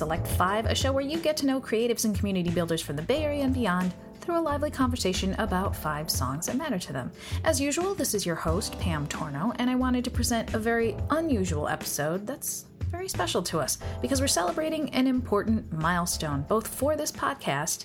Select 5, a show where you get to know creatives and community builders from the Bay Area and beyond through a lively conversation about five songs that matter to them. As usual, this is your host, Pam Torno, and I wanted to present a very unusual episode that's very special to us because we're celebrating an important milestone both for this podcast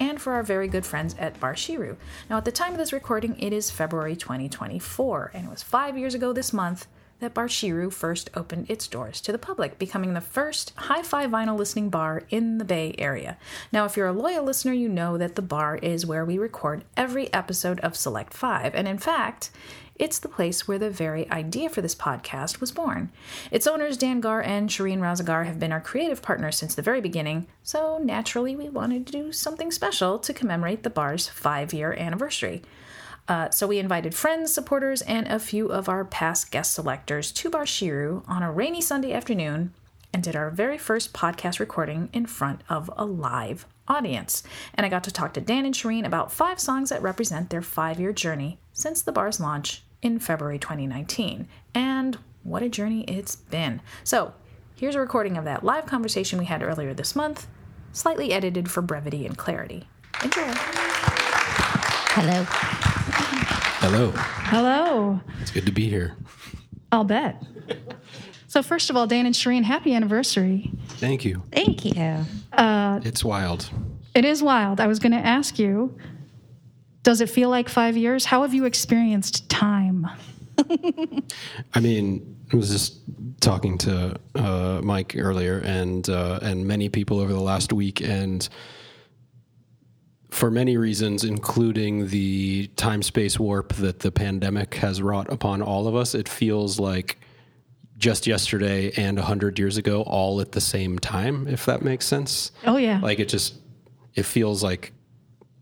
and for our very good friends at Bar Shiru. Now, at the time of this recording, it is February 2024, and it was five years ago this month that Bar Shiru first opened its doors to the public, becoming the first hi fi vinyl listening bar in the Bay Area. Now, if you're a loyal listener, you know that the bar is where we record every episode of Select 5, and in fact, it's the place where the very idea for this podcast was born. Its owners, Dan Gahr and Shirin Raza Gahr, have been our creative partners since the very beginning, so naturally we wanted to do something special to commemorate the bar's five year anniversary. Uh, so we invited friends, supporters, and a few of our past guest selectors to Bar Shiru on a rainy Sunday afternoon and did our very first podcast recording in front of a live audience. And I got to talk to Dan and Shirin about five songs that represent their five year journey since the bar's launch in February 2019. And what a journey it's been. So, here's a recording of that live conversation we had earlier this month, slightly edited for brevity and clarity. Enjoy. Hello. Hello. Hello. It's good to be here. I'll bet. So, first of all, Dan and Shirin, happy anniversary. Thank you. Thank you. It's wild. It is wild. I was going to ask you, does it feel like five years? How have you experienced time? I mean, I was just talking to uh, Mike earlier, and uh, and many people over the last week, and for many reasons, including the time space warp that the pandemic has wrought upon all of us, it feels like just yesterday and a hundred years ago, all at the same time. If that makes sense. Oh, yeah. Like it just, it feels like,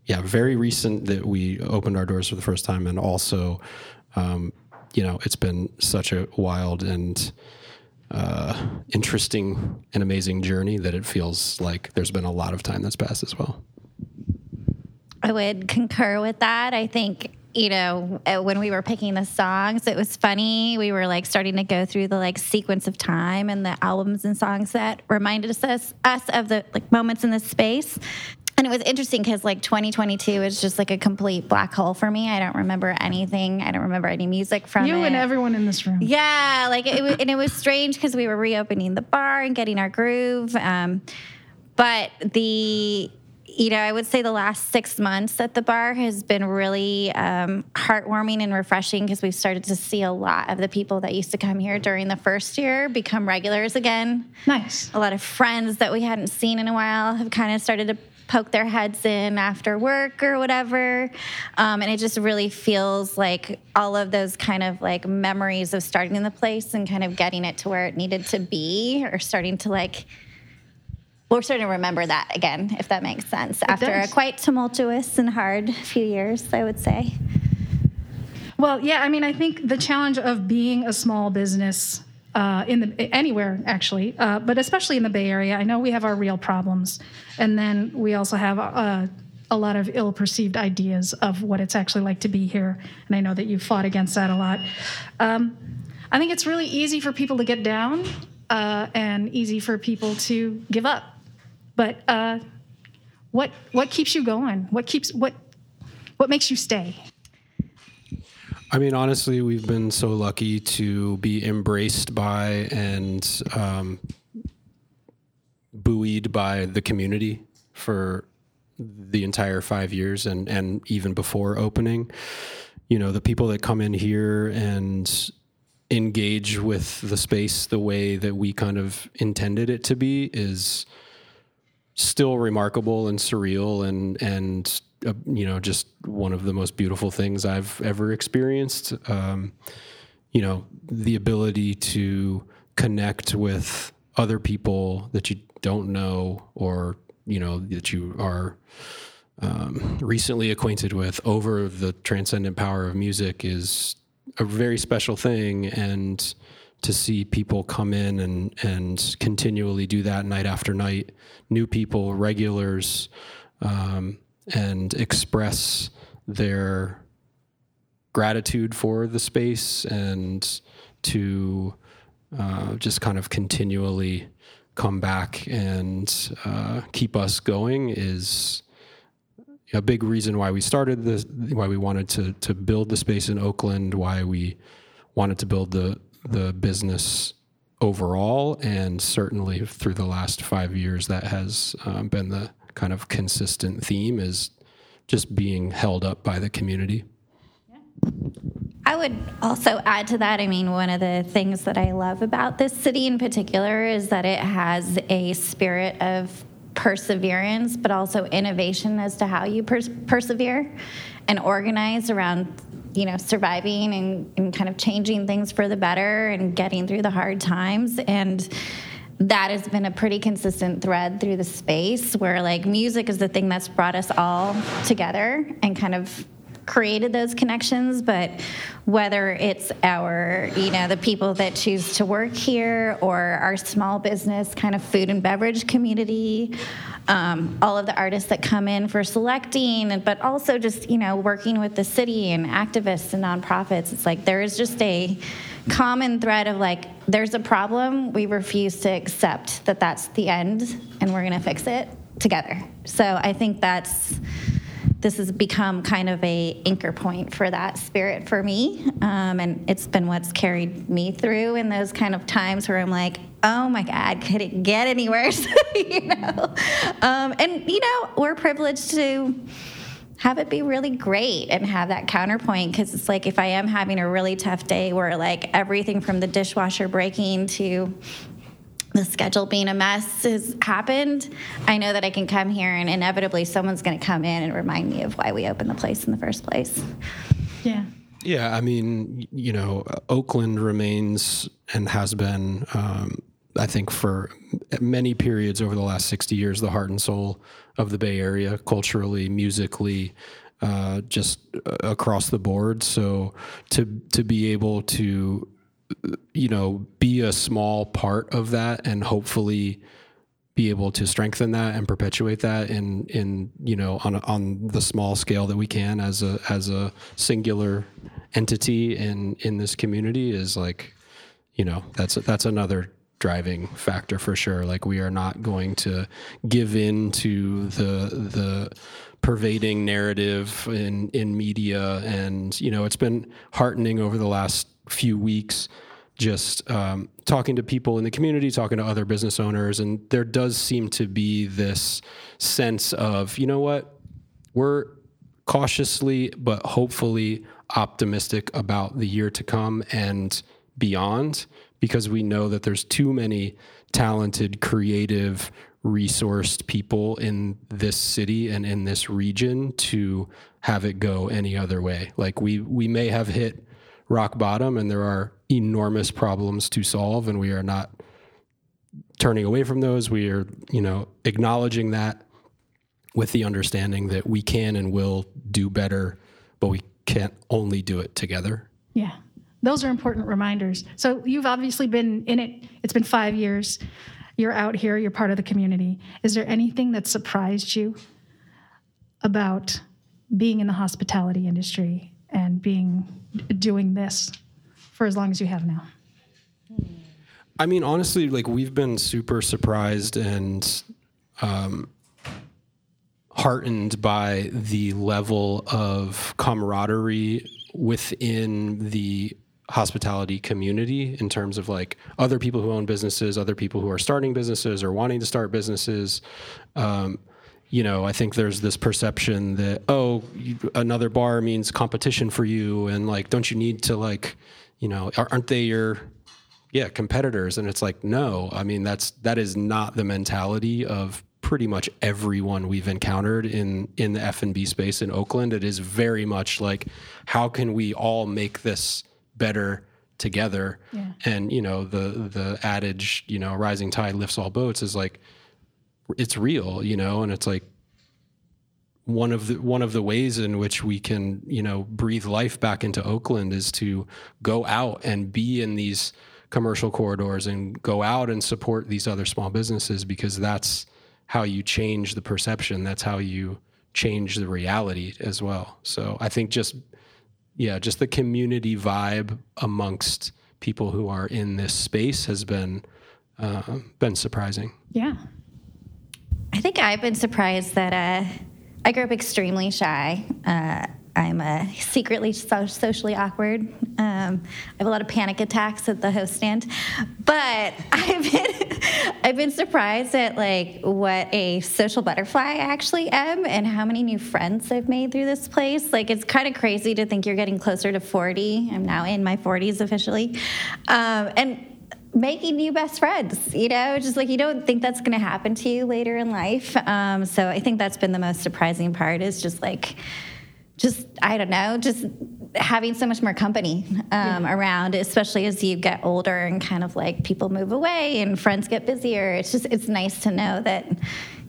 yeah, very recent that we opened our doors for the first time, and also, um, you know, it's been such a wild and uh, interesting and amazing journey that it feels like there's been a lot of time that's passed as well. I would concur with that. I think, you know, uh, when we were picking the songs, it was funny. We were like starting to go through the like sequence of time and the albums and songs that reminded us us of the like moments in this space. And it was interesting because like 2022 is just like a complete black hole for me. I don't remember anything. I don't remember any music from you it. and everyone in this room. Yeah, like it, and it was strange because we were reopening the bar and getting our groove. Um, but the, you know, I would say the last six months at the bar has been really um, heartwarming and refreshing because we've started to see a lot of the people that used to come here during the first year become regulars again. Nice. A lot of friends that we hadn't seen in a while have kind of started to poke their heads in after work or whatever. Um, and it just really feels like all of those kind of like memories of starting in the place and kind of getting it to where it needed to be or starting to like, we're starting to remember that again, if that makes sense, after a quite tumultuous and hard few years, I would say. Well, yeah, I mean, I think the challenge of being a small business uh, in the anywhere actually, uh, but especially in the Bay Area, I know we have our real problems, and then we also have uh, a lot of ill-perceived ideas of what it's actually like to be here, and I know that you've fought against that a lot. Um, I think it's really easy for people to get down, uh, and easy for people to give up. But uh, what what keeps you going? What keeps what what makes you stay? I mean, honestly, we've been so lucky to be embraced by and um, buoyed by the community for the entire five years and, and even before opening. You know, the people that come in here and engage with the space the way that we kind of intended it to be is still remarkable and surreal and and uh, you know just one of the most beautiful things I've ever experienced. Um, you know, the ability to connect with other people that you don't know or you know that you are um, recently acquainted with over the transcendent power of music is a very special thing and to see people come in and and continually do that night after night. New people regulars um, and express their gratitude for the space and to uh, just kind of continually come back and uh, keep us going is a big reason why we started this, why we wanted to to build the space in Oakland, why we wanted to build the the business overall, and certainly through the last five years, that has um, been the kind of consistent theme is just being held up by the community. I would also add to that. I mean, one of the things that I love about this city in particular is that it has a spirit of perseverance, but also innovation as to how you pers- persevere and organize around, you know, surviving and, and kind of changing things for the better and getting through the hard times. And that has been a pretty consistent thread through the space where like music is the thing that's brought us all together and kind of created those connections but whether it's our you know the people that choose to work here or our small business kind of food and beverage community um, all of the artists that come in for selecting but also just you know working with the city and activists and nonprofits. It's like there is just a common thread of like there's a problem we refuse to accept that that's the end and we're going to fix it together. So i think that's this has become kind of a anchor point for that spirit for me um, and it's been what's carried me through in those kind of times where i'm like oh my god could it get any worse you know um, and you know we're privileged to have it be really great and have that counterpoint because it's like if i am having a really tough day where like everything from the dishwasher breaking to the schedule being a mess has happened, I know that I can come here and inevitably someone's going to come in and remind me of why we opened the place in the first place. Yeah. Yeah, I mean, you know, Oakland remains and has been, um, I think, for many periods over the last 60 years, the heart and soul of the Bay Area, culturally, musically, uh, just across the board. So to to be able to you know, be a small part of that and hopefully be able to strengthen that and perpetuate that in in you know on on the small scale that we can as a as a singular entity in in this community is like you know that's that's another driving factor for sure. Like we are not going to give in to the the pervading narrative in in media. And you know it's been heartening over the last few weeks just um, talking to people in the community, talking to other business owners, and there does seem to be this sense of, you know what, we're cautiously but hopefully optimistic about the year to come and beyond because we know that there's too many talented, creative, resourced people in this city and in this region to have it go any other way. Like we we may have hit rock bottom and there are enormous problems to solve and we are not turning away from those. We are you know acknowledging that with the understanding that we can and will do better but we can't only do it together. Yeah those are important reminders. So you've obviously been in it. It's been five years. You're out here. You're part of the community. Is there anything that surprised you about being in the hospitality industry and being doing this for as long as you have now? I mean, honestly, like we've been super surprised and um, heartened by the level of camaraderie within the hospitality community in terms of like other people who own businesses, other people who are starting businesses or wanting to start businesses. Um, you know, I think there's this perception that oh, you, another bar means competition for you, and like, don't you need to like, you know, aren't they your yeah competitors? And it's like, no, I mean that's that is not the mentality of pretty much everyone we've encountered in in the F and B space in Oakland. It is very much like, how can we all make this better? together yeah. and you know the the adage you know rising tide lifts all boats is like it's real, you know, and it's like one of the one of the ways in which we can, you know, breathe life back into Oakland is to go out and be in these commercial corridors and go out and support these other small businesses because that's how you change the perception. That's how you change the reality as well. So I think just yeah, just the community vibe amongst people who are in this space has been uh, been surprising. Yeah. I think I've been surprised that uh, I grew up extremely shy. Uh, I'm uh, secretly so- socially awkward. Um, I have a lot of panic attacks at the host stand, but I've been I've been surprised at like what a social butterfly I actually am, and how many new friends I've made through this place. Like it's kind of crazy to think you're getting closer to 40. I'm now in my 40s officially, um, and making new best friends you know just like you don't think that's going to happen to you later in life um, so i think that's been the most surprising part is just like just i don't know just having so much more company um, around especially as you get older and kind of like people move away and friends get busier. It's just it's nice to know that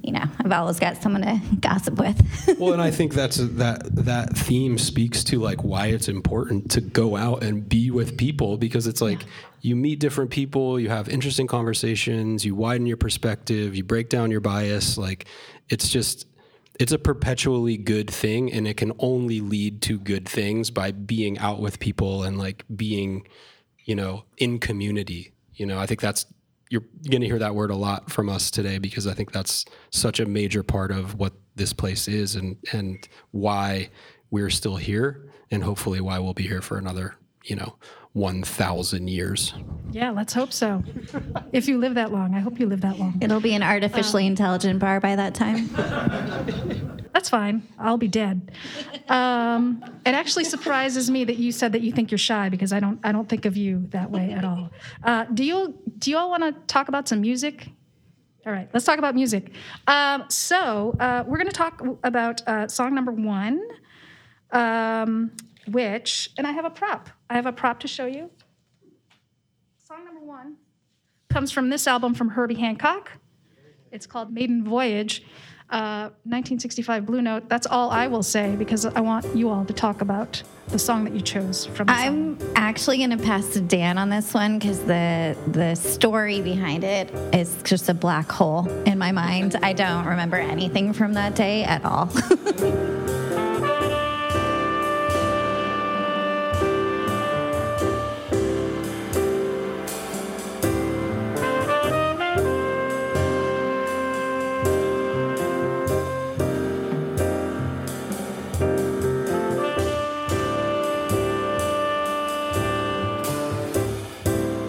you know i've always got someone to gossip with. Well, and I think that's that that theme speaks to like why it's important to go out and be with people because it's like you meet different people, you have interesting conversations, you widen your perspective, you break down your bias. Like it's just it's a perpetually good thing and it can only lead to good things by being out with people and like being, you know, in community. You know, I think that's you're going to hear that word a lot from us today because I think that's such a major part of what this place is and and why we're still here and hopefully why we'll be here for another, you know, 1000 years. Yeah, let's hope so. if you live that long, I hope you live that long. it'll be an artificially intelligent bar by that time That's fine. I'll be dead. Um, it actually surprises me that you said that you think you're shy because I don't. I don't think of you that way at all. Uh, do you? Do you all want to talk about some music? All right, let's talk about music. Um, so uh, we're going to talk about uh, song number one, um, which, and I have a prop. I have a prop to show you. Song number one comes from this album from Herbie Hancock. It's called Maiden Voyage, uh, 1965 Blue Note. That's all I will say because I want you all to talk about the song that you chose from. I'm actually going to pass to Dan on this one because the the story behind it is just a black hole in my mind. I don't remember anything from that day at all.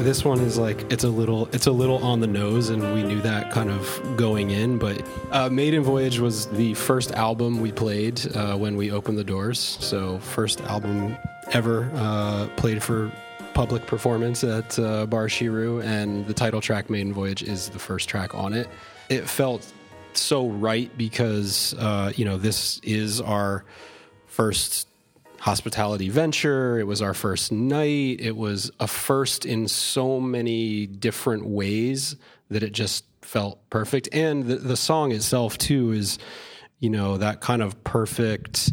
This one is like it's a little it's a little on the nose, and we knew that kind of going in. But uh, Maiden Voyage was the first album we played uh, when we opened the doors. So first album ever uh, played for public performance at uh, Bar Shiru, and the title track Maiden Voyage is the first track on it. It felt so right because uh, you know this is our first hospitality venture. It was our first night. It was a first in so many different ways that it just felt perfect. And the, the song itself, too, is, you know, that kind of perfect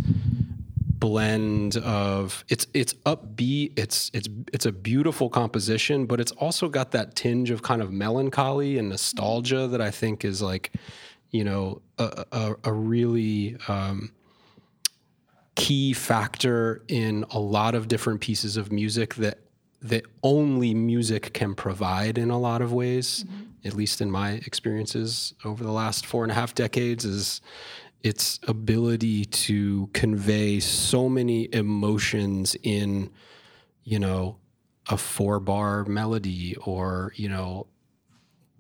blend of it's it's upbeat it's it's it's a beautiful composition but it's also got that tinge of kind of melancholy and nostalgia that i think is like you know a, a, a really um, key factor in a lot of different pieces of music that that only music can provide in a lot of ways mm-hmm. at least in my experiences over the last four and a half decades is its ability to convey so many emotions in you know a four bar melody or you know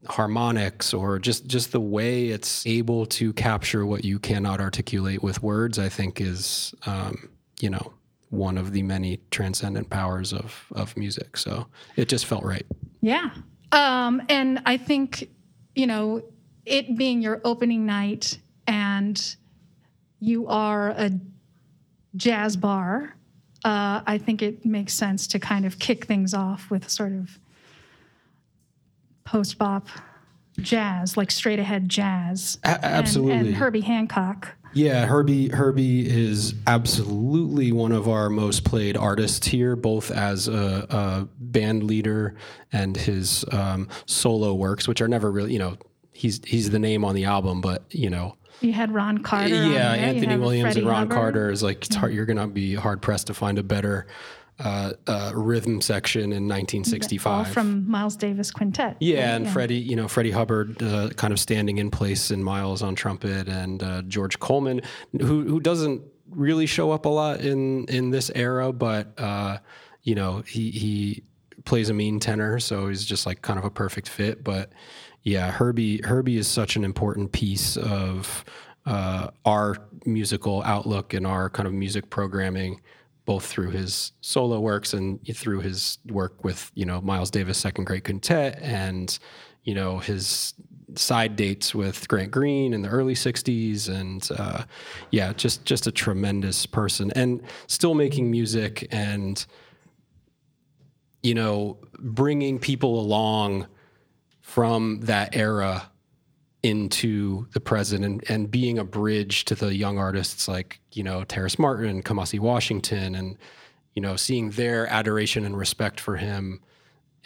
harmonics or just just the way it's able to capture what you cannot articulate with words i think is um, you know one of the many transcendent powers of of music so it just felt right Yeah. Um, and I think, you know, it being your opening night and you are a jazz bar, uh, I think it makes sense to kind of kick things off with sort of post bop jazz, like straight ahead jazz. A- absolutely. And, Herbie Hancock. Yeah, Herbie Herbie is absolutely one of our most played artists here, both as a, a band leader and his um, solo works, which are never really, you know, he's he's the name on the album, but you know, You had Ron Carter. yeah. Anthony Williams Freddie and Ron Hubbard. Carter is like hard, you're gonna be hard pressed to find a better uh, uh, rhythm section in 1965. All from Miles Davis Quintet. Yeah, and Freddie, you know, Freddie Hubbard, uh, kind of standing in place in Miles on trumpet, and uh, George Coleman, who who doesn't really show up a lot in in this era, but uh, you know, he he plays a mean tenor, so he's just like kind of a perfect fit. But yeah, Herbie Herbie is such an important piece of uh, our musical outlook and our kind of music programming both through his solo works and through his work with you know Miles Davis Second Great Quintet and you know his side dates with Grant Green in the early '60s and uh, yeah, just just a tremendous person and still making music and you know bringing people along from that era into the present and, and being a bridge to the young artists like, you know, Terrace Martin, and Kamasi Washington, and, you know, seeing their adoration and respect for him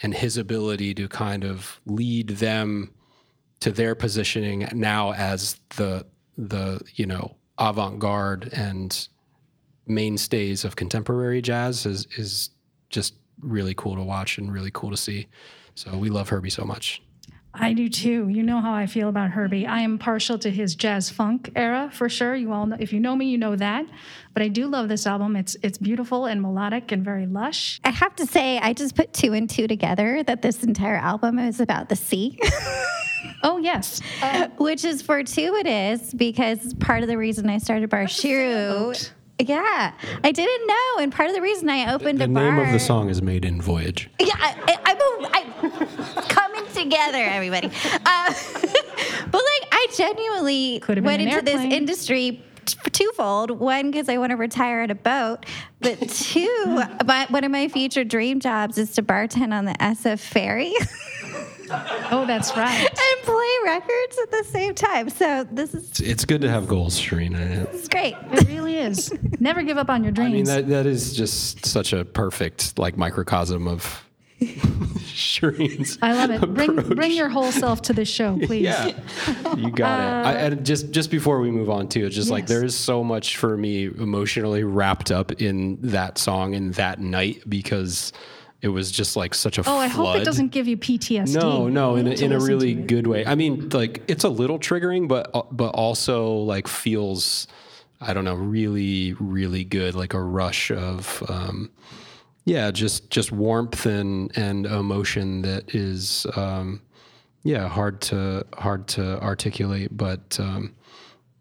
and his ability to kind of lead them to their positioning now as the the, you know, avant-garde and mainstays of contemporary jazz is is just really cool to watch and really cool to see. So we love Herbie so much. I do too. You know how I feel about Herbie. I am partial to his jazz funk era for sure. You all know if you know me, you know that. But I do love this album. It's it's beautiful and melodic and very lush. I have to say, I just put two and two together that this entire album is about the sea. oh yes, uh, which is fortuitous because part of the reason I started Bar Shiru. Yeah, I didn't know, and part of the reason I opened the, the a bar. The name of the song is Maiden Voyage. Yeah, I, I'm a, I, coming together, everybody. Uh, but like, I genuinely went into this industry twofold. One, because I want to retire at a boat, but two, my, one of my future dream jobs is to bartend on the SF ferry. oh, that's right. And play records at the same time. So this is. It's good to have goals, Sharina. It's great. It really is. Never give up on your dreams. I mean, that, that is just such a perfect like microcosm of Shirin's I love it. Bring bring your whole self to this show, please. yeah, you got uh, it. I, and just just before we move on too, it's just yes. like there is so much for me emotionally wrapped up in that song and that night because it was just like such a. Oh, flood. I hope it doesn't give you PTSD. No, no, in a, in a really good way. I mean, like it's a little triggering, but uh, but also like feels, I don't know, really really good, like a rush of. Um, yeah, just just warmth and and emotion that is um, yeah hard to hard to articulate, but um,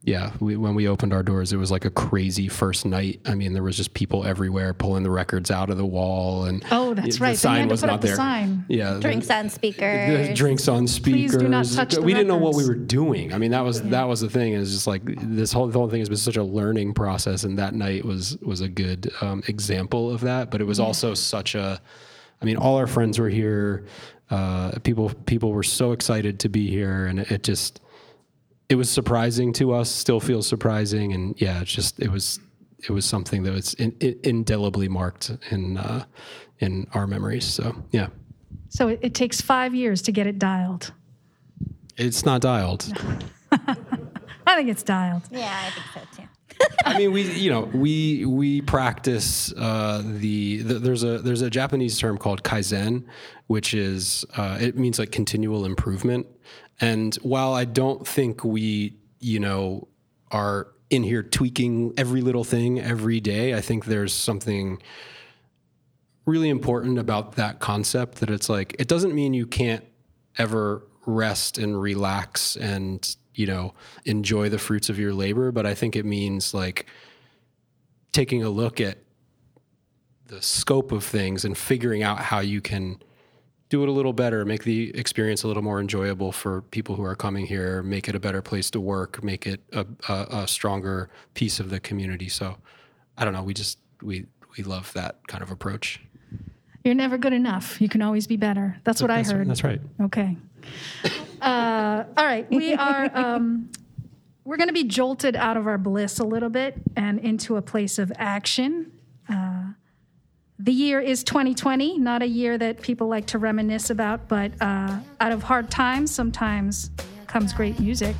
yeah, we, when we opened our doors, it was like a crazy first night. I mean, there was just people everywhere pulling the records out of the wall, and oh, that's right. The sign was not there. Sign. Yeah, drinks on speakers. drinks on speakers. Please do not touch we didn't know what we were doing. I mean, that was yeah. that was the thing. Is just like this whole the whole thing has been such a learning process, and that night was was a good um, example of that. But it was yeah. also such a. I mean, all our friends were here. Uh, people people were so excited to be here, and it, it just it was surprising to us, still feels surprising, and yeah, it's just it was it was something that was in, in, indelibly marked in uh, in our memories. So yeah. So it, it, takes five years to get it dialed. It's not dialed. I think it's dialed. Yeah, I think so too. I mean, we you know we we practice uh, the, the, there's a there's a Japanese term called kaizen, which is uh, it means like continual improvement. And while I don't think we you know are in here tweaking every little thing every day, I think there's something really important about that concept that it's like it doesn't mean you can't ever rest and relax and you know, enjoy the fruits of your labor, but I think it means like taking a look at the scope of things and figuring out how you can do it a little better, make the experience a little more enjoyable for people who are coming here, make it a better place to work, make it a, a, a stronger piece of the community. So I don't know, we just we we love that kind of approach. You're never good enough. You can always be better. That's what that's I heard. That's right. Okay. Uh, all right, we are. Um, we're going to be jolted out of our bliss a little bit and into a place of action. Uh, the year is 2020, not a year that people like to reminisce about, but uh, out of hard times, sometimes comes great music.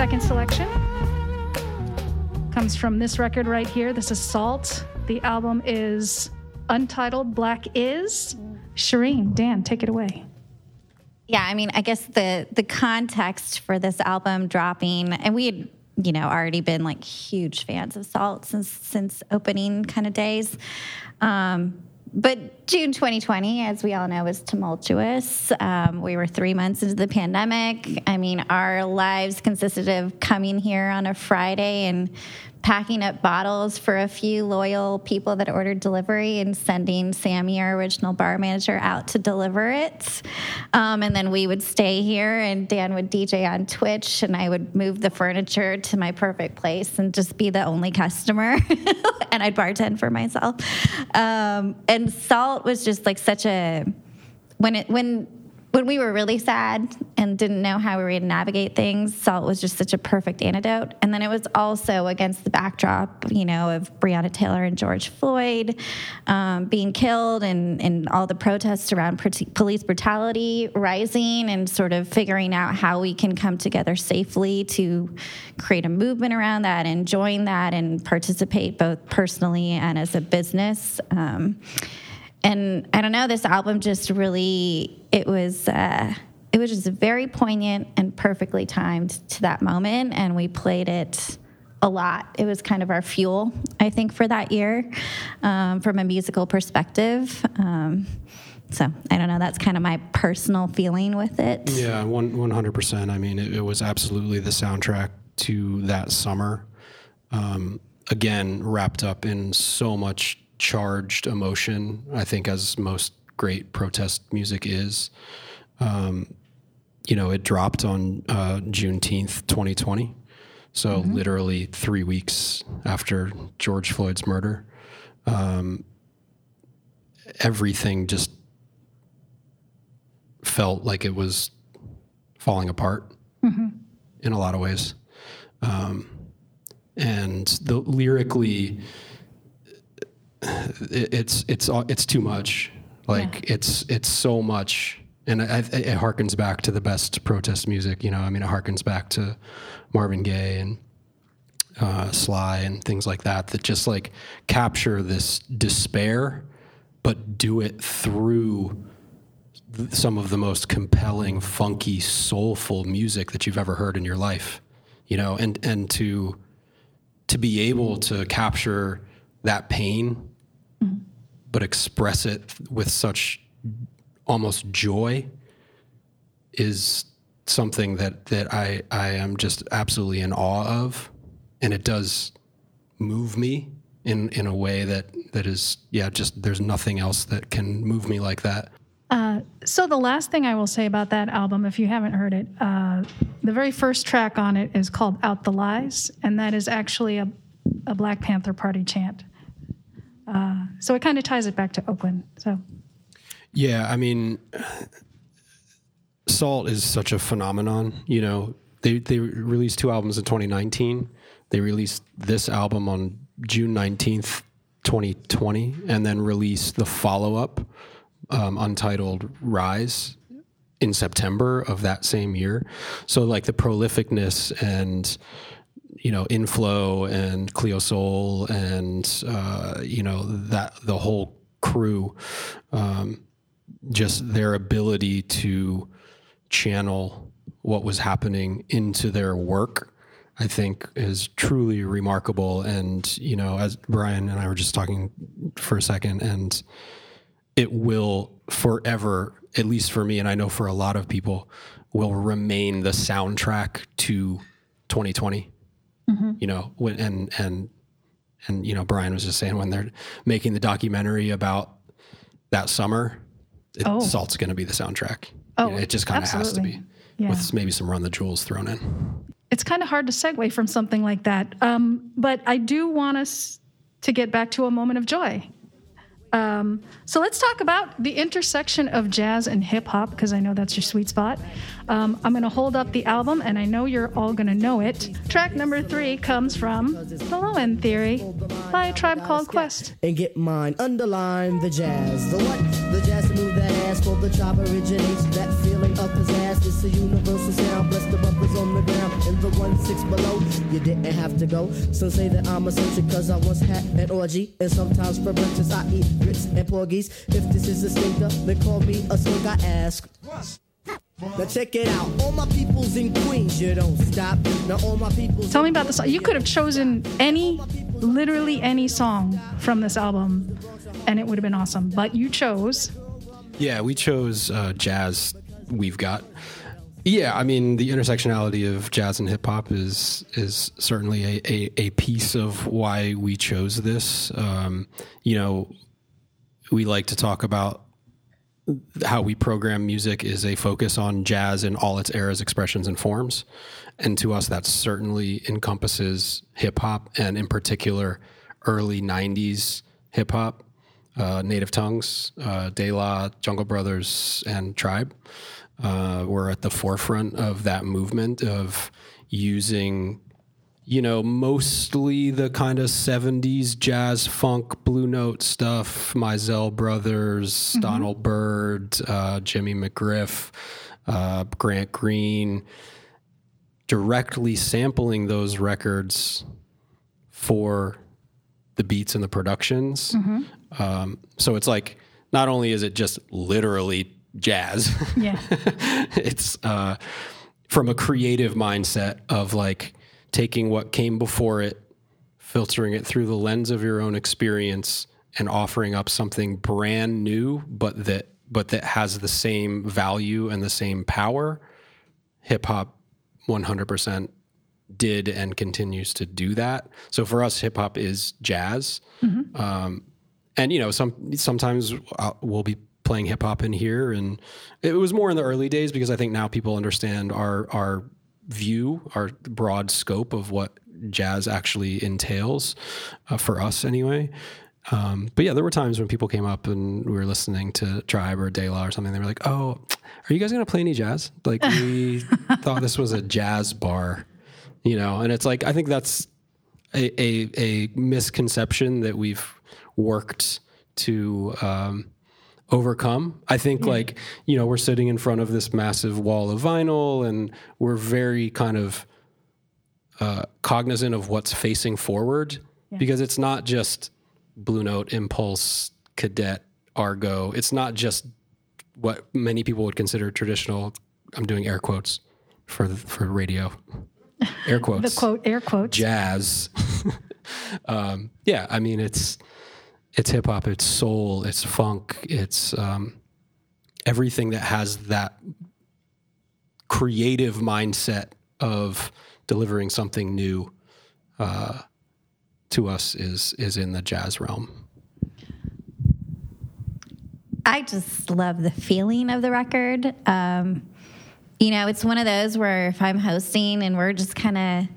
Second selection comes from this record right here. This is Sault. The album is Untitled Black Is. Shirin, Dan, take it away. Yeah, I mean, I guess the the context for this album dropping, and we had, you know, already been like huge fans of Sault since since opening kind of days. Um, but June 2020, as we all know, was tumultuous. Um, we were three months into the pandemic. I mean, our lives consisted of coming here on a Friday and packing up bottles for a few loyal people that ordered delivery and sending Sammy, our original bar manager, out to deliver it. Um, and then we would stay here, and Dan would DJ on Twitch, and I would move the furniture to my perfect place and just be the only customer. and I'd bartend for myself. Um, and Sault was just like such a when it when when we were really sad and didn't know how we were going to navigate things, Sault was just such a perfect antidote. And then it was also against the backdrop, you know, of Breonna Taylor and George Floyd um, being killed and, and all the protests around police brutality rising and sort of figuring out how we can come together safely to create a movement around that and join that and participate both personally and as a business. Um, and I don't know, this album just really it was uh, it was just very poignant and perfectly timed to that moment, and we played it a lot. It was kind of our fuel, I think, for that year um, from a musical perspective. Um, so I don't know. That's kind of my personal feeling with it. Yeah, one one hundred percent. I mean, it, it, was absolutely the soundtrack to that summer. Um, again, wrapped up in so much charged emotion. I think as most great protest music is. Um, you know, it dropped on uh, Juneteenth, 2020. So mm-hmm. literally three weeks after George Floyd's murder, um, everything just felt like it was falling apart mm-hmm. in a lot of ways. Um, and the lyrically, it, it's it's it's too much. Like yeah. it's it's so much, and it, it harkens back to the best protest music. You know, I mean, it harkens back to Marvin Gaye and uh, Sly and things like that. That just like capture this despair, but do it through some of the most compelling, funky, soulful music that you've ever heard in your life. You know, and and to to be able to capture that pain but express it with such almost joy is something that that I I am just absolutely in awe of, and it does move me in in a way that that is yeah just there's nothing else that can move me like that. Uh, so the last thing I will say about that album, if you haven't heard it, uh, the very first track on it is called "Out the Lies," and that is actually a, a Black Panther Party chant. Uh, so it kind of ties it back to Oakland. So, yeah, I mean, Sault is such a phenomenon. You know, they they released two albums in 2019. They released this album on June 19th, 2020, and then released the follow up, um, untitled Rise, in September of that same year. So, like the prolificness and you know Inflo and Cleo Sol and uh, you know that the whole crew um, just their ability to channel what was happening into their work i think is truly remarkable. And you know as brian and i were just talking for a second and it will forever at least for me and i know for a lot of people will remain the soundtrack to 2020 Mm-hmm. You know, when, and and and you know, Brian was just saying when they're making the documentary about that summer, it, oh. Sault's going to be the soundtrack. Oh, you know, it just kind of has to be, yeah. with maybe some Run the Jewels thrown in. It's kind of hard to segue from something like that, um, but I do want us to get back to a moment of joy. Um, so let's talk about the intersection of jazz and hip hop because I know that's your sweet spot. Um, I'm going to hold up the album and I know you're all going to know it. Track number three comes from The Low End Theory by a tribe called Quest. And get mine, underline the jazz. The what? The jazz to move that ass for the tribe originates. That feeling of is so universal sound. Bless the brothers on the ground and the one six below. You didn't have to go. Some say that I'm a social cause I once had an orgy. And sometimes for breakfast I eat grits and porgies. If this is a stinker, then call me a slink. I ask. Now check it out. All my peoples in Queens, you don't stop. Now all my peoples. Tell me about the song. You could have chosen any, literally any song from this album, and it would have been awesome. But you chose. Yeah, we chose uh, jazz. We've got. Yeah, I mean the intersectionality of jazz and hip hop is is certainly a, a, a piece of why we chose this. Um, you know, we like to talk about how we program music is a focus on jazz in all its eras, expressions, and forms. And to us, that certainly encompasses hip hop, and in particular, early 90s hip hop, uh, Native Tongues, uh, De La, Jungle Brothers, and Tribe uh, were at the forefront of that movement of using you know, mostly the kind of 70s jazz funk blue note stuff, Mizell Brothers, mm-hmm. Donald Byrd, uh, Jimmy McGriff, uh, Grant Green, directly sampling those records for the beats and the productions. Mm-hmm. Um, so it's like, not only is it just literally jazz, yeah, it's uh, from a creative mindset of like, taking what came before it, filtering it through the lens of your own experience, and offering up something brand new, but that but that has the same value and the same power. Hip hop, one hundred percent did and continues to do that. So for us, hip hop is jazz, mm-hmm. um, and you know, some sometimes I'll, we'll be playing hip hop in here, and it was more in the early days because I think now people understand our our view, our broad scope of what jazz actually entails uh, for us anyway. Um, but yeah, there were times when people came up and we were listening to Tribe or De La or something. They were like, "Oh, are you guys going to play any jazz?" Like we thought this was a jazz bar, you know. And it's like I think that's a a, a misconception that we've worked to um, overcome. I think yeah. like, you know, we're sitting in front of this massive wall of vinyl and we're very kind of uh, cognizant of what's facing forward yeah. because it's not just Blue Note, Impulse, Cadet, Argo. It's not just what many people would consider traditional. I'm doing air quotes for for radio. Air quotes. the quote air quotes. Jazz. um, yeah, I mean it's it's hip hop, it's soul, it's funk, it's um, everything that has that creative mindset of delivering something new uh, to us is is in the jazz realm. I just love the feeling of the record. Um, you know, it's one of those where if I'm hosting and we're just kind of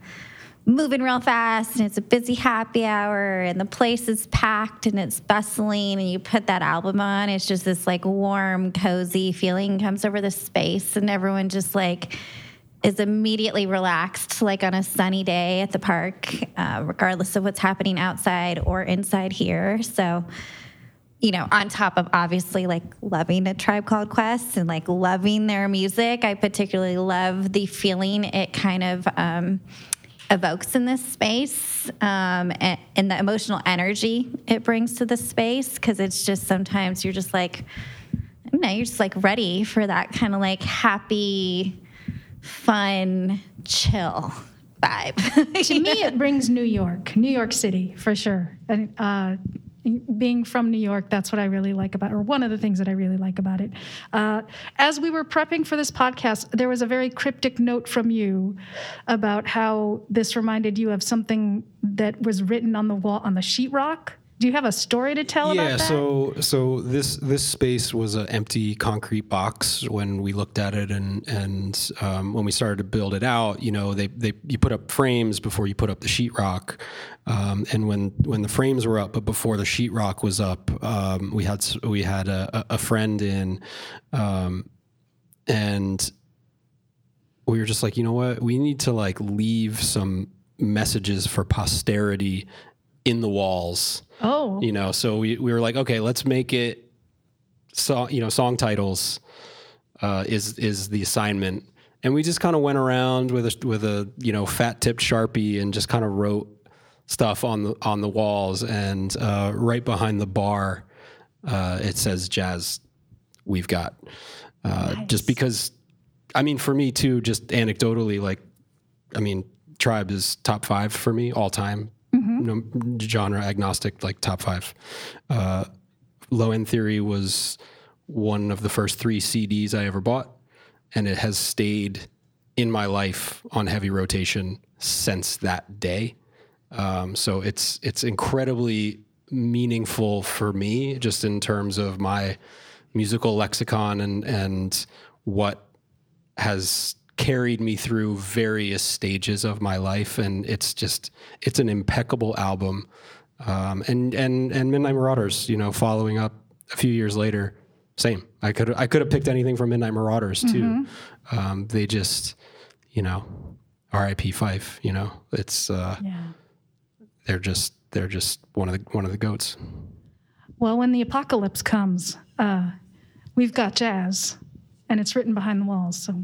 moving real fast and it's a busy happy hour and the place is packed and it's bustling and you put that album on it's just this like warm cozy feeling comes over the space and everyone just like is immediately relaxed like on a sunny day at the park uh, regardless of what's happening outside or inside here. So you know, on top of obviously like loving a tribe called Quest and like loving their music, I particularly love the feeling it kind of um, evokes in this space um, and, and, the emotional energy it brings to the space because it's just sometimes you're just like you know you're just like ready for that kind of like happy fun chill vibe. To me it brings new york new york city for sure. And uh, being from New York, that's what I really like about, or one of the things that I really like about it. Uh, as we were prepping for this podcast, there was a very cryptic note from you about how this reminded you of something that was written on the wall on the sheetrock do you have a story to tell yeah, about that? so so this this space was an empty concrete box when we looked at it, and and um, when we started to build it out, you know, they they you put up frames before you put up the sheetrock, um, and when when the frames were up, but before the sheetrock was up, um, we had we had a, a friend in, um, and we were just like, you know what, we need to like leave some messages for posterity in the walls. Oh. You know, so we, we were like, okay, let's make it song, you know, song titles uh, is is the assignment. and we just kind of went around with a with a you know fat tipped sharpie and just kind of wrote stuff on the on the walls and uh, right behind the bar uh, it says jazz we've got uh, just because I mean for me too just anecdotally like I mean tribe is top five for me all time genre agnostic like top five uh, low end theory was one of the first three CDs I ever bought and it has stayed in my life on heavy rotation since that day. Um, so it's it's incredibly meaningful for me, just in terms of my musical lexicon and and what has carried me through various stages of my life, and it's just it's an impeccable album. Um, and and and Midnight Marauders, you know, following up a few years later, same. I could I could have picked anything from Midnight Marauders too. Um, they just, you know, R.I.P. Phife. You know, it's uh, Yeah. they're just they're just one of the one of the goats. Well, when the apocalypse comes, uh, we've got jazz, and it's written behind the walls. So,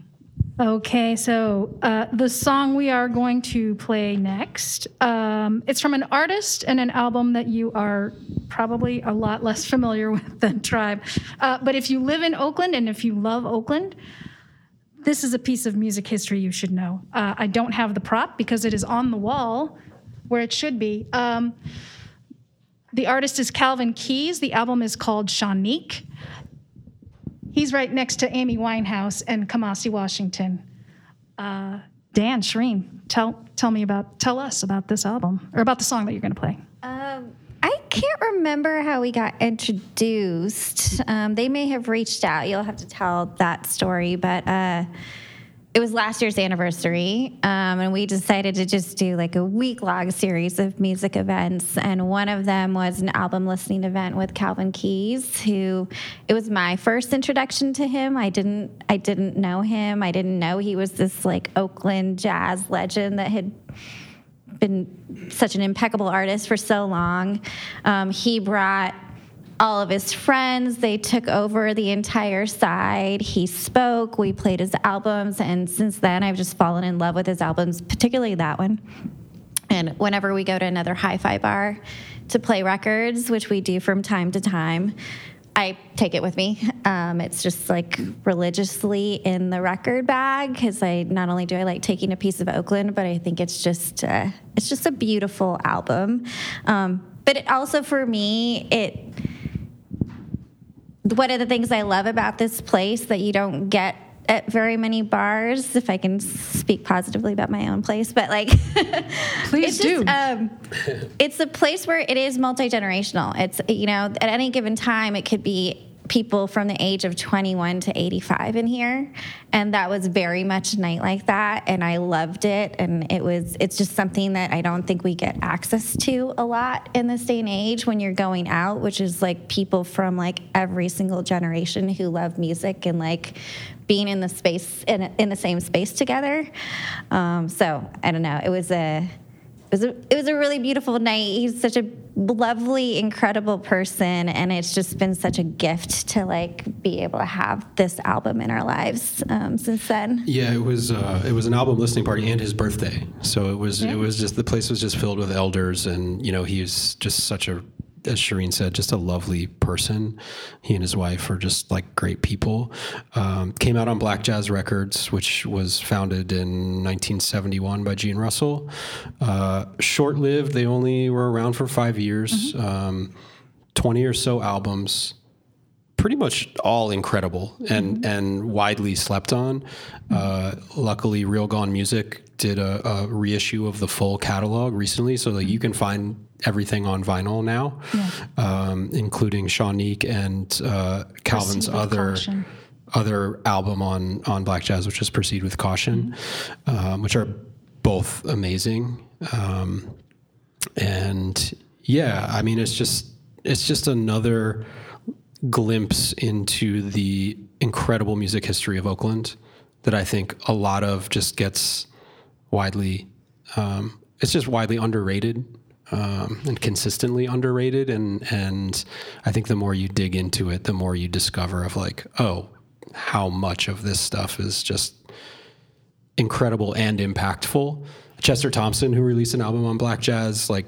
okay, so uh, the song we are going to play next, um, it's from an artist and an album that you are probably a lot less familiar with than Tribe. Uh, but if you live in Oakland and if you love Oakland, this is a piece of music history you should know. Uh, I don't have the prop because it is on the wall where it should be. Um, the artist is Calvin Keys. The album is called Shawn-Neeq. He's right next to Amy Winehouse and Kamasi Washington. Uh, Dan Shirin, tell tell me about tell us about this album or about the song that you're going to play. Um, I can't remember how we got introduced. Um, they may have reached out. You'll have to tell that story, but uh, it was last year's anniversary, um, and we decided to just do like a week long series of music events. And one of them was an album listening event with Calvin Keys, who it was my first introduction to him. I didn't I didn't know him. I didn't know he was this like Oakland jazz legend that had been such an impeccable artist for so long. Um, he brought all of his friends. They took over the entire side. He spoke. We played his albums, and since then, I've just fallen in love with his albums, particularly that one. And whenever we go to another hi-fi bar to play records, which we do from time to time, I take it with me. Um, it's just like religiously in the record bag because I not only do I like taking a piece of Oakland, but I think it's just uh, it's just a beautiful album. Um, but it also for me, it one of the things I love about this place that you don't get at very many bars, if I can speak positively about my own place, but like, Please it's do. Just, um, it's a place where it is multi generational. It's you know at any given time it could be people from the age of 21 to 85 in here. And that was very much a night like that and i loved it. And it was it's just something that i don't think we get access to a lot in this day and age when you're going out which is like people from like every single generation who love music and like being in the space in, in the same space together. Um, so i don't know. It was a it was, a, it was a really beautiful night. He's such a lovely, incredible person, and it's just been such a gift to like be able to have this album in our lives um, since then. Yeah, it was uh, it was an album listening party and his birthday. So it was it was just the place was just filled with elders, and you know he's just such a as Shirin said, just a lovely person. He and his wife are just like great people. Um, came out on Black Jazz Records, which was founded in 1971 by Gene Russell. Uh, Short lived; they only were around for five years. Um, Twenty or so albums pretty much all incredible and and widely slept on. Uh, luckily, Real Gone Music did a, a reissue of the full catalog recently, so that you can find everything on vinyl now, um, including Shawn-Neeq and uh, Calvin's other Caution. other album on on Black Jazz, which is Proceed with Caution, um, which are both amazing. Um, and yeah, I mean, it's just it's just another glimpse into the incredible music history of Oakland that I think a lot of just gets widely. Um, it's just widely underrated um, and consistently underrated, and and I think the more you dig into it, the more you discover of like, oh, how much of this stuff is just incredible and impactful. Chester Thompson, who released an album on Black Jazz, like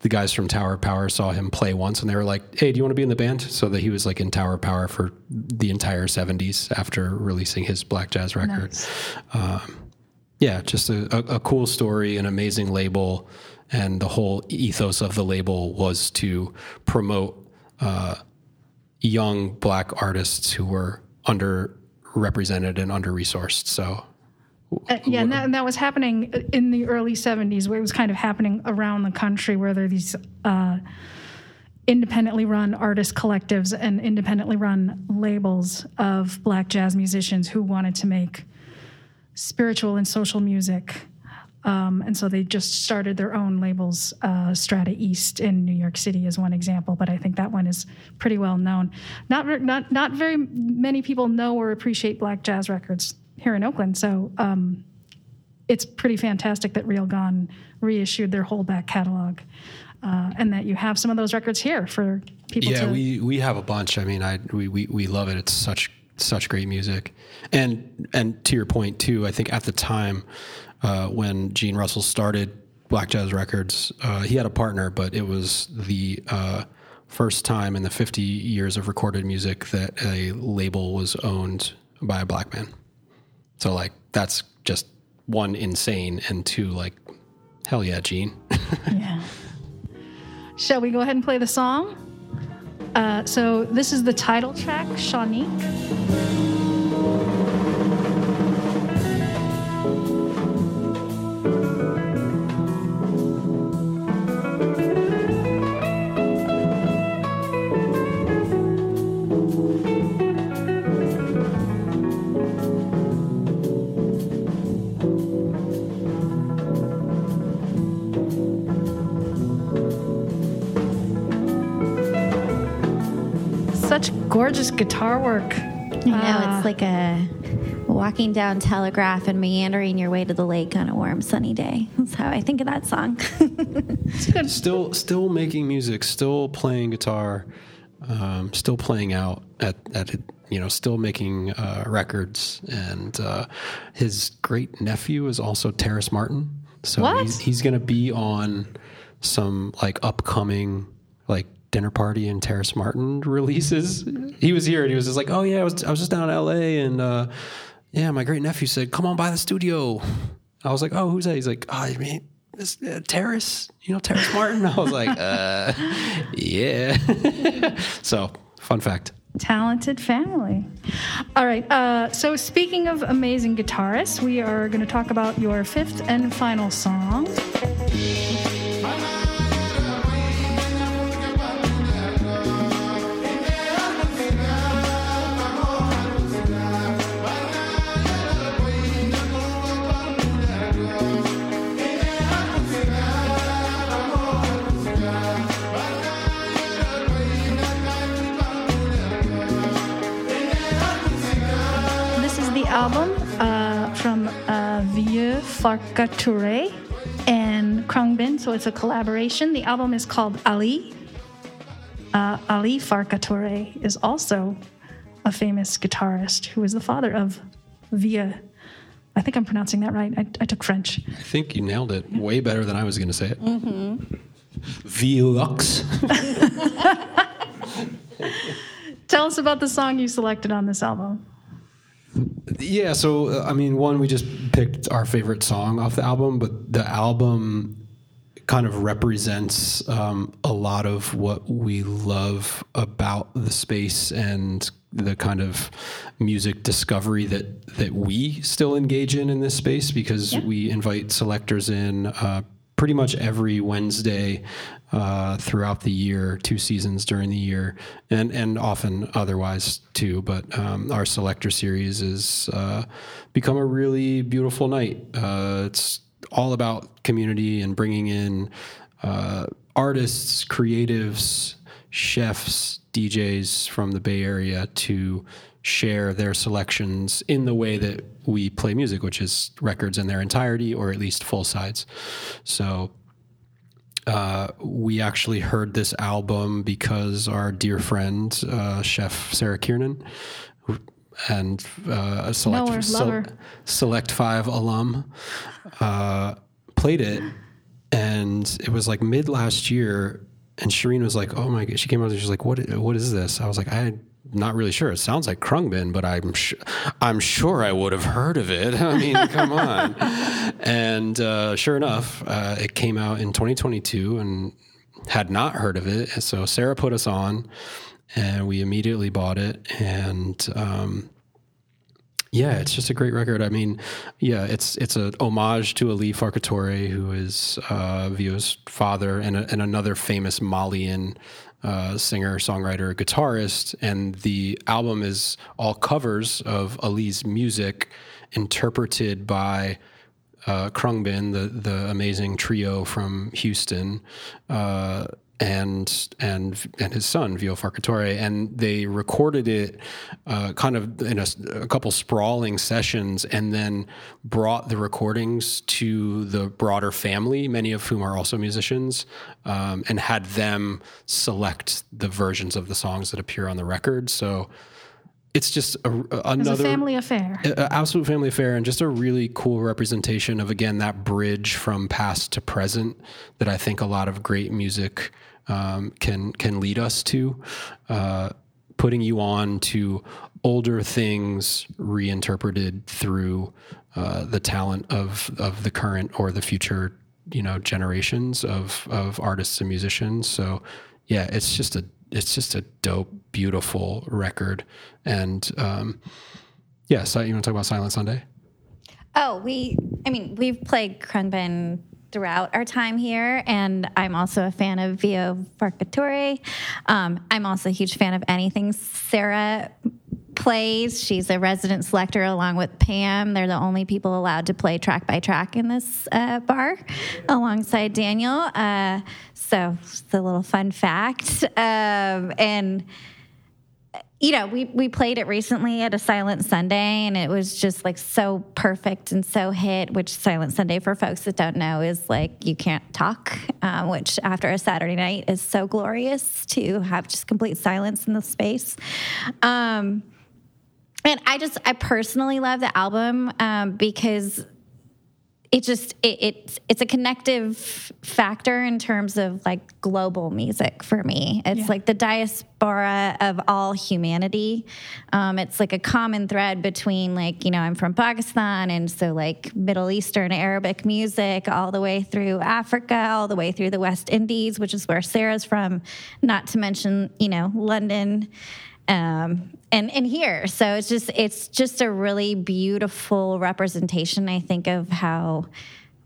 the guys from Tower of Power saw him play once and they were like, Hey, do you want to be in the band? So that he was like in Tower of Power for the entire 70s after releasing his Black Jazz record. Um, yeah, just a, a, a cool story, an amazing label. And the whole ethos of the label was to promote uh, young black artists who were underrepresented and under resourced. So Uh, yeah, and that, and that was happening in the early 70s, where it was kind of happening around the country, where there are these uh, independently run artist collectives and independently run labels of black jazz musicians who wanted to make spiritual and social music. Um, and so they just started their own labels. Uh, Strata East in New York City is one example, but I think that one is pretty well known. Not not not very many people know or appreciate black jazz records here in Oakland. So um, it's pretty fantastic that Real Gone reissued their whole back catalog, uh, and that you have some of those records here for people Yeah, to. we we have a bunch. I mean, I we, we we love it. It's such such great music, and and to your point too, I think at the time uh, when Gene Russell started Black Jazz Records, uh, he had a partner, but it was the uh, first time in the 50 years of recorded music that a label was owned by a black man. So like that's just one insane, and two like hell yeah, Gene. Yeah. Shall we go ahead and play the song? Uh, so this is the title track, Shawnee. Gorgeous guitar work. I know it's like a walking down Telegraph and meandering your way to the lake on a warm sunny day. That's how I think of that song. still still making music, still playing guitar, um, still playing out at at it, you know, still making uh, records. And uh, his great nephew is also Terrace Martin, so What? he's he's going to be on some like upcoming like dinner party and Terrace Martin releases. He was here and he was just like, "Oh yeah, I was I was just down in L.A. and uh, yeah, my great nephew said, come on by the studio." I was like, "Oh, who's that?" He's like, "Oh, I mean." This, uh, Terrace, you know Terrace Martin. I was like, uh, yeah. so, fun fact. Talented family. All right. Uh, so, speaking of amazing guitarists, we are going to talk about your fifth and final song. Vieux Farka Touré and Khruangbin, so it's a collaboration. The album is called Ali. Uh, Ali Farka Touré is also a famous guitarist who is the father of Vieux. I think I'm pronouncing that right. I, I took French. I think you nailed it way better than I was going to say it. Mm-hmm. Velux. Tell us about the song you selected on this album. Yeah, so uh, I mean, one we just picked our favorite song off the album, but the album kind of represents um, a lot of what we love about the space and the kind of music discovery that that we still engage in in this space because we invite selectors in uh, pretty much every Wednesday uh, throughout the year, two seasons during the year, and and often otherwise too. But um, our selector series has uh, become a really beautiful night. Uh, it's all about community and bringing in uh, artists, creatives, chefs, DJs from the Bay Area to share their selections in the way that we play music, which is records in their entirety or at least full sides. So uh, we actually heard this album because our dear friend, uh, Chef Sarah Kiernan, who and uh, a select Know her, love her. select five alum uh, played it, and it was like mid last year. And Shirin was like, "Oh my god!" She came out and she's like, "What? What is this?" I was like, "I'm not really sure. It sounds like Khruangbin, but I'm sh- I'm sure I would have heard of it. I mean, come on." And uh, sure enough, uh, it came out in 2022, and had not heard of it. So Sarah put us on, and we immediately bought it. And um, yeah, it's just a great record. I mean, yeah, it's it's a homage to Ali Farka Touré, who is uh, Vieux's father and, a, and another famous Malian uh, singer, songwriter, guitarist. And the album is all covers of Ali's music interpreted by uh, Khruangbin, the the amazing trio from Houston, uh, and and and his son Vieux Farka Touré, and they recorded it uh, kind of in a, a couple sprawling sessions, and then brought the recordings to the broader family, many of whom are also musicians, um, and had them select the versions of the songs that appear on the record. So it's just a, another It's a family affair. a- absolute family affair and just a really cool representation of again that bridge from past to present that I think a lot of great music um, can can lead us to, uh, putting you on to older things reinterpreted through uh, the talent of of the current or the future you know generations of of artists and musicians. So yeah, it's just a it's just a dope, beautiful record. And um, yeah, so you want to talk about Silent Sunday? Oh, we, I mean, we've played Khruangbin throughout our time here, and I'm also a fan of Vio Farkatore. Um, I'm also a huge fan of anything Sarah plays. She's a resident selector along with Pam. They're the only people allowed to play track by track in this uh, bar alongside Daniel. Uh, so it's a little fun fact. Um, and you know, we we played it recently at a Silent Sunday, and it was just like so perfect and so hit. Which Silent Sunday, for folks that don't know, is like you can't talk. Um, which after a Saturday night is so glorious to have just complete silence in the space. Um, and I just I personally love the album um, because it just it, it's it's a connective factor in terms of like global music for me. It's Yeah. like the diaspora of all humanity. Um, it's like a common thread between like you know I'm from Pakistan and so like Middle Eastern Arabic music all the way through Africa, all the way through the West Indies, which is where Sarah's from. Not to mention you know London um, and and here. So it's just it's just a really beautiful representation, I think, of how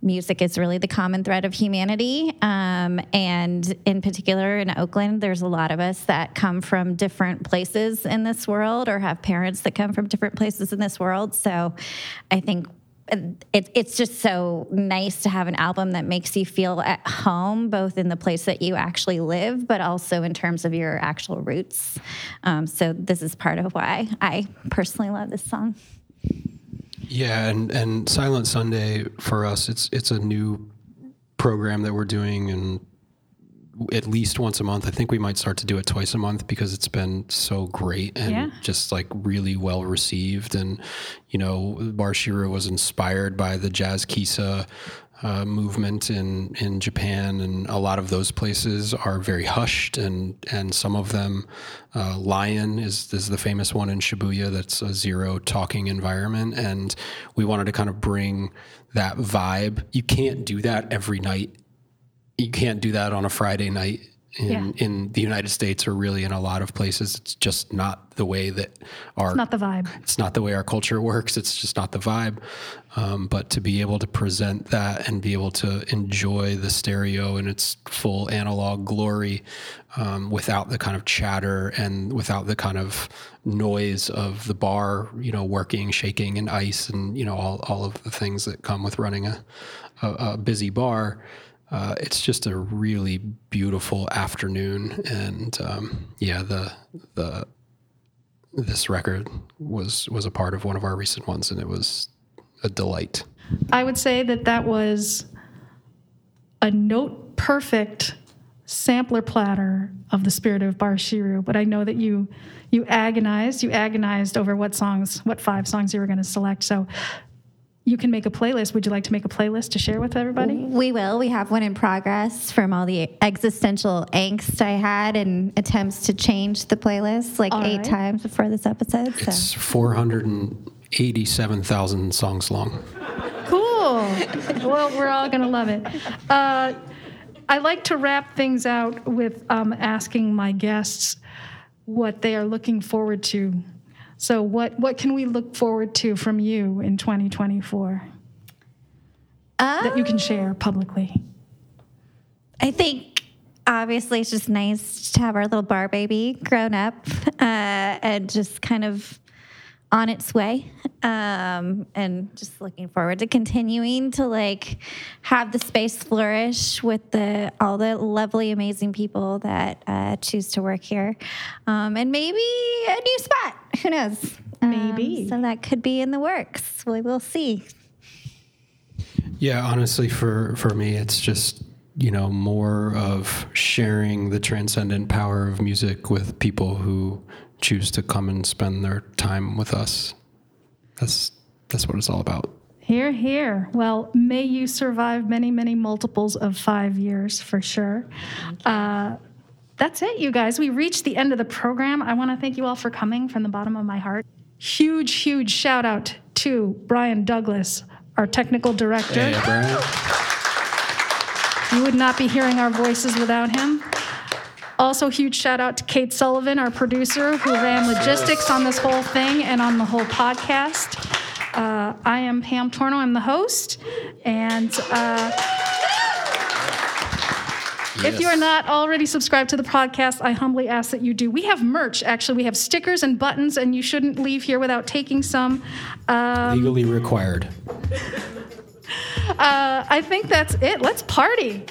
music is really the common thread of humanity. Um, and in particular, in Oakland, there's a lot of us that come from different places in this world, or have parents that come from different places in this world. So I think it, it's just so nice to have an album that makes you feel at home, both in the place that you actually live, but also in terms of your actual roots. Um, so this is part of why I personally love this song. Yeah, and and Silent Sunday for us, it's it's a new program that we're doing, and at least once a month. I think we might start to do it twice a month because it's been so great and Yeah. just like really well received. And you know, Bar Shiru was inspired by the Jazz Kissa. Uh, movement in in Japan and a lot of those places are very hushed and and some of them uh, Lion is is the famous one in Shibuya that's a zero talking environment and we wanted to kind of bring that vibe. You can't do that every night you can't do that on a Friday night in, Yeah. in the United States or really in a lot of places. It's just not the way that our Not the vibe. it's not the way our culture works. It's just not the vibe. Um, but to be able to present that and be able to enjoy the stereo in its full analog glory um, without the kind of chatter and without the kind of noise of the bar, you know, working, shaking, and ice, and you know all all of the things that come with running a a, a busy bar. Uh, it's just a really beautiful afternoon, and um, yeah, the the this record was was a part of one of our recent ones, and it was a delight. I would say that that was a note perfect sampler platter of the spirit of Bar Shiru, but I know that you you agonized, you agonized over what songs, what five songs you were going to select. So you can make a playlist. Would you like to make a playlist to share with everybody? We will. We have one in progress from all the existential angst I had and attempts to change the playlist like All eight right. times before this episode. So. It's 487,000 songs long. Cool. well, we're all going to love it. Uh, I like to wrap things out with um, asking my guests what they are looking forward to. So, what, what can we look forward to from you in 2024 that you can share publicly? I think obviously it's just nice to have our little bar baby grown up uh, and just kind of on its way. Um, and just looking forward to continuing to like have the space flourish with the all the lovely, amazing people that uh, choose to work here, um, and maybe a new spot. Who knows? Um, Maybe. so that could be in the works. We will see. Yeah, honestly, for for me, it's just you know more of sharing the transcendent power of music with people who choose to come and spend their time with us. That's that's what it's all about. Here, here. Well, may you survive many, many multiples of five years for sure. Uh, that's it, you guys. We reached the end of the program. I want to thank you all for coming from the bottom of my heart. Huge, huge shout out to Brian Douglas, our technical director. Hey, Brian. You would not be hearing our voices without him. Also, huge shout out to Kate Sullivan, our producer, who ran logistics on this whole thing and on the whole podcast. Uh, I am Pam Torno, I'm the host. And uh, if you are not already subscribed to the podcast, I humbly ask that you do. We have merch, actually. We have stickers and buttons, and you shouldn't leave here without taking some. Uh, legally required. uh, I think that's it. Let's party.